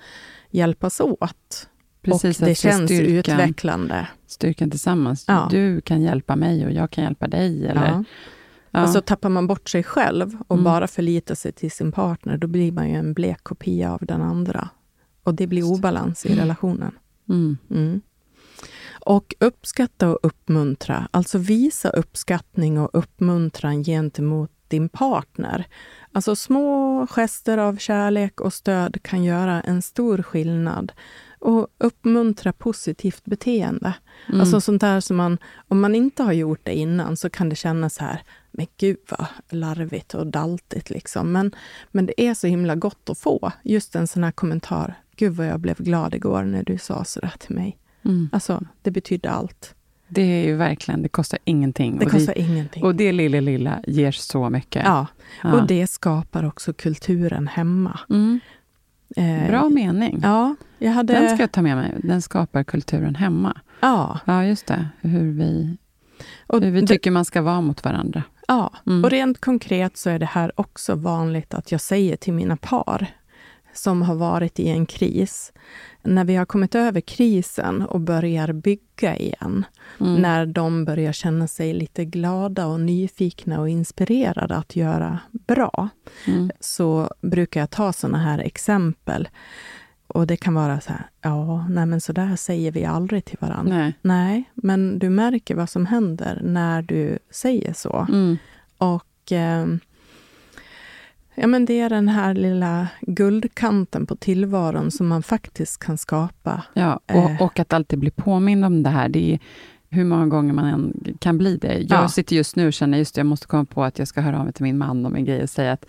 hjälpas åt. Precis, och det känns styrkan, utvecklande. styrkan tillsammans. Ja. Du kan hjälpa mig och jag kan hjälpa dig. Eller, Ja. Ja. Alltså tappar man bort sig själv och Mm. bara förlitar sig till sin partner, då blir man ju en blek kopia av den andra. Och det blir obalans i relationen. mm. Mm. Och uppskatta och uppmuntra, alltså visa uppskattning och uppmuntran gentemot din partner. Alltså små gester av kärlek och stöd kan göra en stor skillnad. Och uppmuntra positivt beteende. Mm. Alltså sånt där som man, om man inte har gjort det innan så kan det kännas så här, men gud vad larvigt och daltigt liksom. Men, men det är så himla gott att få just en sån här kommentar. Gud vad jag blev glad igår när du sa så där till mig. Mm. Alltså, det betydde allt. Det är ju verkligen, det kostar ingenting. Det kostar ingenting. Och det lilla, lilla ger så mycket. Ja, ja. och det skapar också kulturen hemma. Mm. Eh, Bra mening. Ja, jag hade... Den ska jag ta med mig. Den skapar kulturen hemma. Ja. Ja, just det. Hur vi, och hur vi tycker man ska vara mot varandra. Ja, mm. och rent konkret så är det här också vanligt att jag säger till mina par som har varit i en kris, när vi har kommit över krisen och börjar bygga igen, mm. när de börjar känna sig lite glada och nyfikna och inspirerade att göra bra, mm. så brukar jag ta såna här exempel. Och det kan vara så här, ja, nej men så där säger vi aldrig till varandra. Nej. nej men du märker vad som händer när du säger så. Mm. Och eh, Ja, men det är den här lilla guldkanten på tillvaron som man faktiskt kan skapa. Ja, och, eh. och att alltid bli påmind om det här. Det är hur många gånger man än kan bli det. Jag ja. sitter just nu och känner just jag måste komma på att jag ska höra av mig till min man om en grej och säga att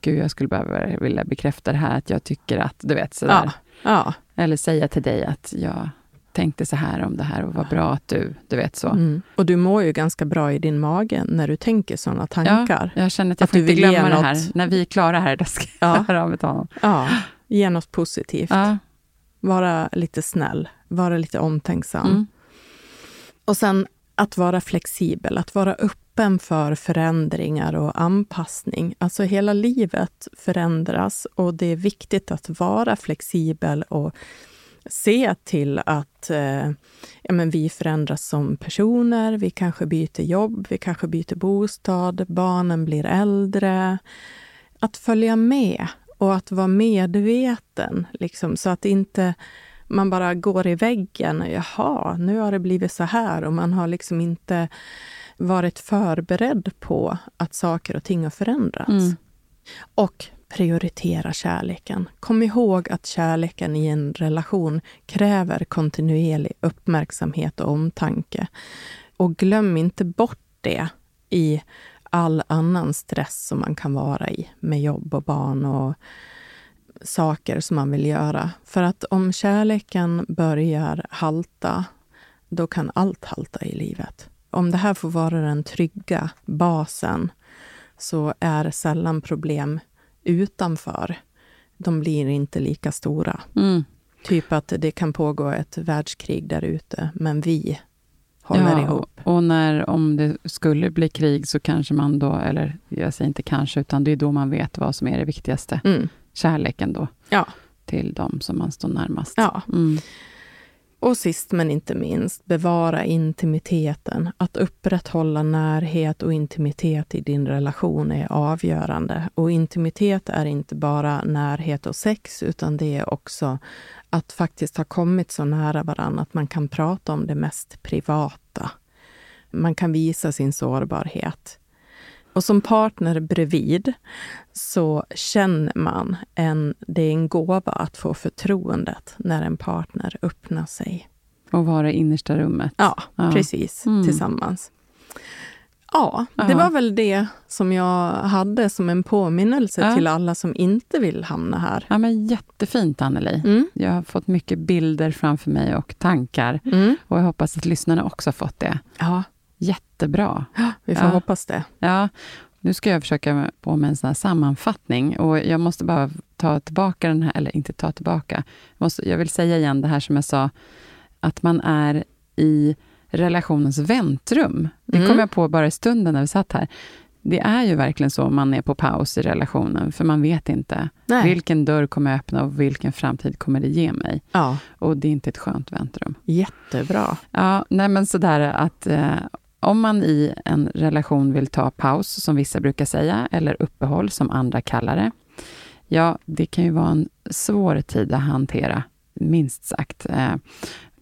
gud, jag skulle bara vilja bekräfta det här, att jag tycker att, du vet, sådär. Ja. Ja. Eller säga till dig att jag tänkte så här om det här och vad bra att du, du vet så. Mm. Och du mår ju ganska bra i din mage när du tänker sådana tankar. Ja, jag känner att jag att får inte glömma det här. När vi är klara här, då ska jag ja. höra av mig till honom. Ja, ge något positivt. Ja. Vara lite snäll, vara lite omtänksam. Mm. Och sen att vara flexibel, att vara öppen för förändringar och anpassning. Alltså hela livet förändras och det är viktigt att vara flexibel och se till att eh, ja, men vi förändras som personer. Vi kanske byter jobb, vi kanske byter bostad, barnen blir äldre. Att följa med och att vara medveten, liksom, så att inte man bara går i väggen. Jaha, nu har det blivit så här och man har liksom inte varit förberedd på att saker och ting har förändrats. Mm. Och prioritera kärleken. Kom ihåg att kärleken i en relation kräver kontinuerlig uppmärksamhet och omtanke. Och glöm inte bort det i all annan stress som man kan vara i med jobb och barn och saker som man vill göra. För att om kärleken börjar halta, då kan allt halta i livet. Om det här får vara den trygga basen så är sällan problem utanför, de blir inte lika stora. Mm. Typ att det kan pågå ett världskrig där ute, men vi håller ja, ihop. Och när, om det skulle bli krig så kanske man då, eller jag säger inte kanske, utan det är då man vet vad som är det viktigaste. Mm. Kärleken då, ja. till de som man står närmast. Ja. Mm. Och sist men inte minst, bevara intimiteten. Att upprätthålla närhet och intimitet i din relation är avgörande. Och intimitet är inte bara närhet och sex, utan det är också att faktiskt ha kommit så nära varandra att man kan prata om det mest privata. Man kan visa sin sårbarhet. Och som partner bredvid så känner man en, det är en gåva att få förtroendet när en partner öppnar sig. Och vara i innersta rummet. Ja, ja. precis. Mm. Tillsammans. Ja, det ja. var väl det som jag hade som en påminnelse ja. till alla som inte vill hamna här. Ja, men jättefint, Anneli. Mm. Jag har fått mycket bilder framför mig och tankar. Mm. Och jag hoppas att lyssnarna också har fått det. Ja. Jättebra. Vi får ja. hoppas det. Ja. Nu ska jag försöka på med en sån sammanfattning och jag måste bara ta tillbaka den här, eller inte ta tillbaka. Jag, måste, jag vill säga igen det här som jag sa, att man är i relationens väntrum. Det mm. kom jag på bara i stunden när vi satt här. Det är ju verkligen så man är på paus i relationen, för man vet inte. Nej. Vilken dörr kommer jag öppna och vilken framtid kommer det ge mig? Ja. Och det är inte ett skönt väntrum. Jättebra. Ja, nej men sådär att eh, om man i en relation vill ta paus, som vissa brukar säga, eller uppehåll, som andra kallar det, ja, det kan ju vara en svår tid att hantera, minst sagt. Eh,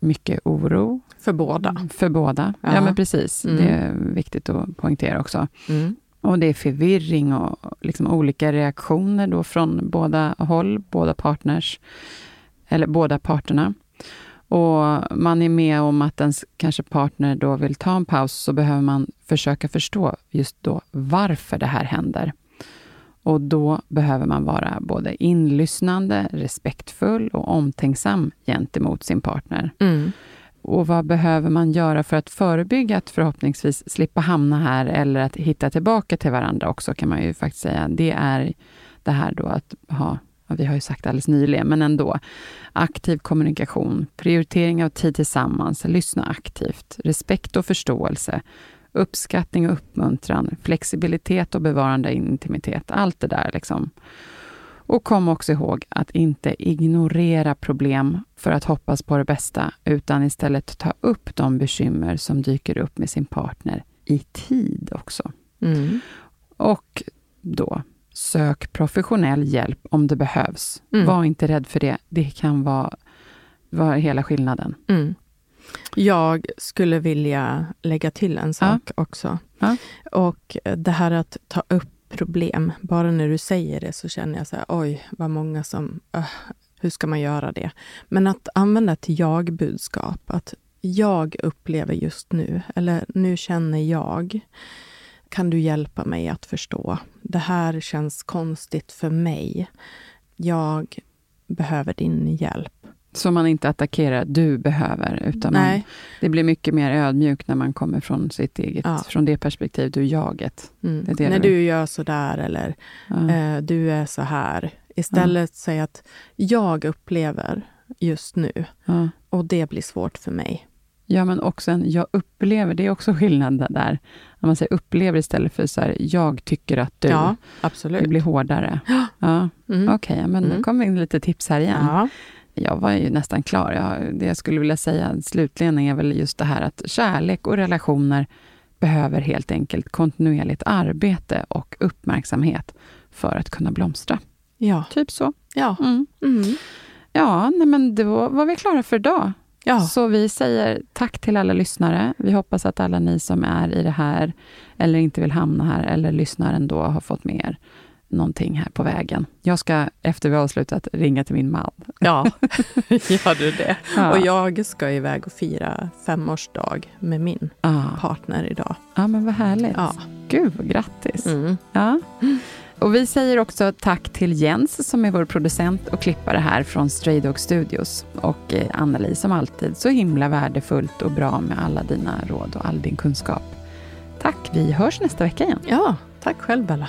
mycket oro, För båda. För båda. Ja, Ja. men precis. Mm. Det är viktigt att poängtera också. Mm. Och det är förvirring och liksom olika reaktioner då från båda håll, båda partners, eller båda parterna. Och man är med om att ens kanske partner då vill ta en paus, så behöver man försöka förstå just då varför det här händer. Och då behöver man vara både inlyssnande, respektfull och omtänksam gentemot sin partner. Mm. Och vad behöver man göra för att förebygga att förhoppningsvis slippa hamna här eller att hitta tillbaka till varandra också, kan man ju faktiskt säga. Det är det här då att ha, vi har ju sagt alldeles nyligen, men ändå, aktiv kommunikation, prioritering av tid tillsammans, lyssna aktivt, respekt och förståelse, uppskattning och uppmuntran, flexibilitet och bevarande intimitet, allt det där liksom. Och kom också ihåg att inte ignorera problem för att hoppas på det bästa, utan istället ta upp de bekymmer som dyker upp med sin partner i tid också. Mm. Och då, sök professionell hjälp om det behövs. Mm. Var inte rädd för det. Det kan vara, vara hela skillnaden. Mm. Jag skulle vilja lägga till en sak också. Ja. Och det här att ta upp problem. Bara när du säger det så känner jag så här, oj, vad många som, öh, hur ska man göra det? Men att använda ett jag-budskap, att jag upplever just nu, eller nu känner jag, kan du hjälpa mig att förstå? Det här känns konstigt för mig. Jag behöver din hjälp. Så man inte attackerar du behöver, utan man, det blir mycket mer ödmjukt när man kommer från sitt eget, Ja. från det perspektiv, du jaget. Mm. Det är det När du- du gör så där eller Ja. eh, du är så här. Istället säga att jag upplever just nu Ja. och det blir svårt för mig. Ja, men också en jag upplever, det är också skillnaden där. När man säger upplever istället för så här, jag tycker att du. Ja, det absolut. blir hårdare. Ja, Mm. Okej, ja, men Mm. nu kommer in lite tips här igen. Ja. Jag var ju nästan klar. Jag, det jag skulle vilja säga slutligen är väl just det här att kärlek och relationer behöver helt enkelt kontinuerligt arbete och uppmärksamhet för att kunna blomstra. Ja. Typ så. Ja. Mm. Mm. Ja, nej, men då var vi klara för idag. Ja. Så vi säger tack till alla lyssnare. Vi hoppas att alla ni som är i det här, eller inte vill hamna här, eller lyssnar ändå, har fått med er någonting här på vägen. Jag ska, efter vi har avslutat, ringa till min man. ja. Gör du det? Ja. Och jag ska iväg och fira femårsdag med min Ja, partner idag. ja men vad härligt. Ja. Gud, grattis. Mm. Ja. Och vi säger också tack till Jens som är vår producent och klippare här från Stray Dog Studios. Och eh, Anneli som alltid så himla värdefullt och bra med alla dina råd och all din kunskap. Tack, vi hörs nästa vecka igen. ja, tack själv Bella.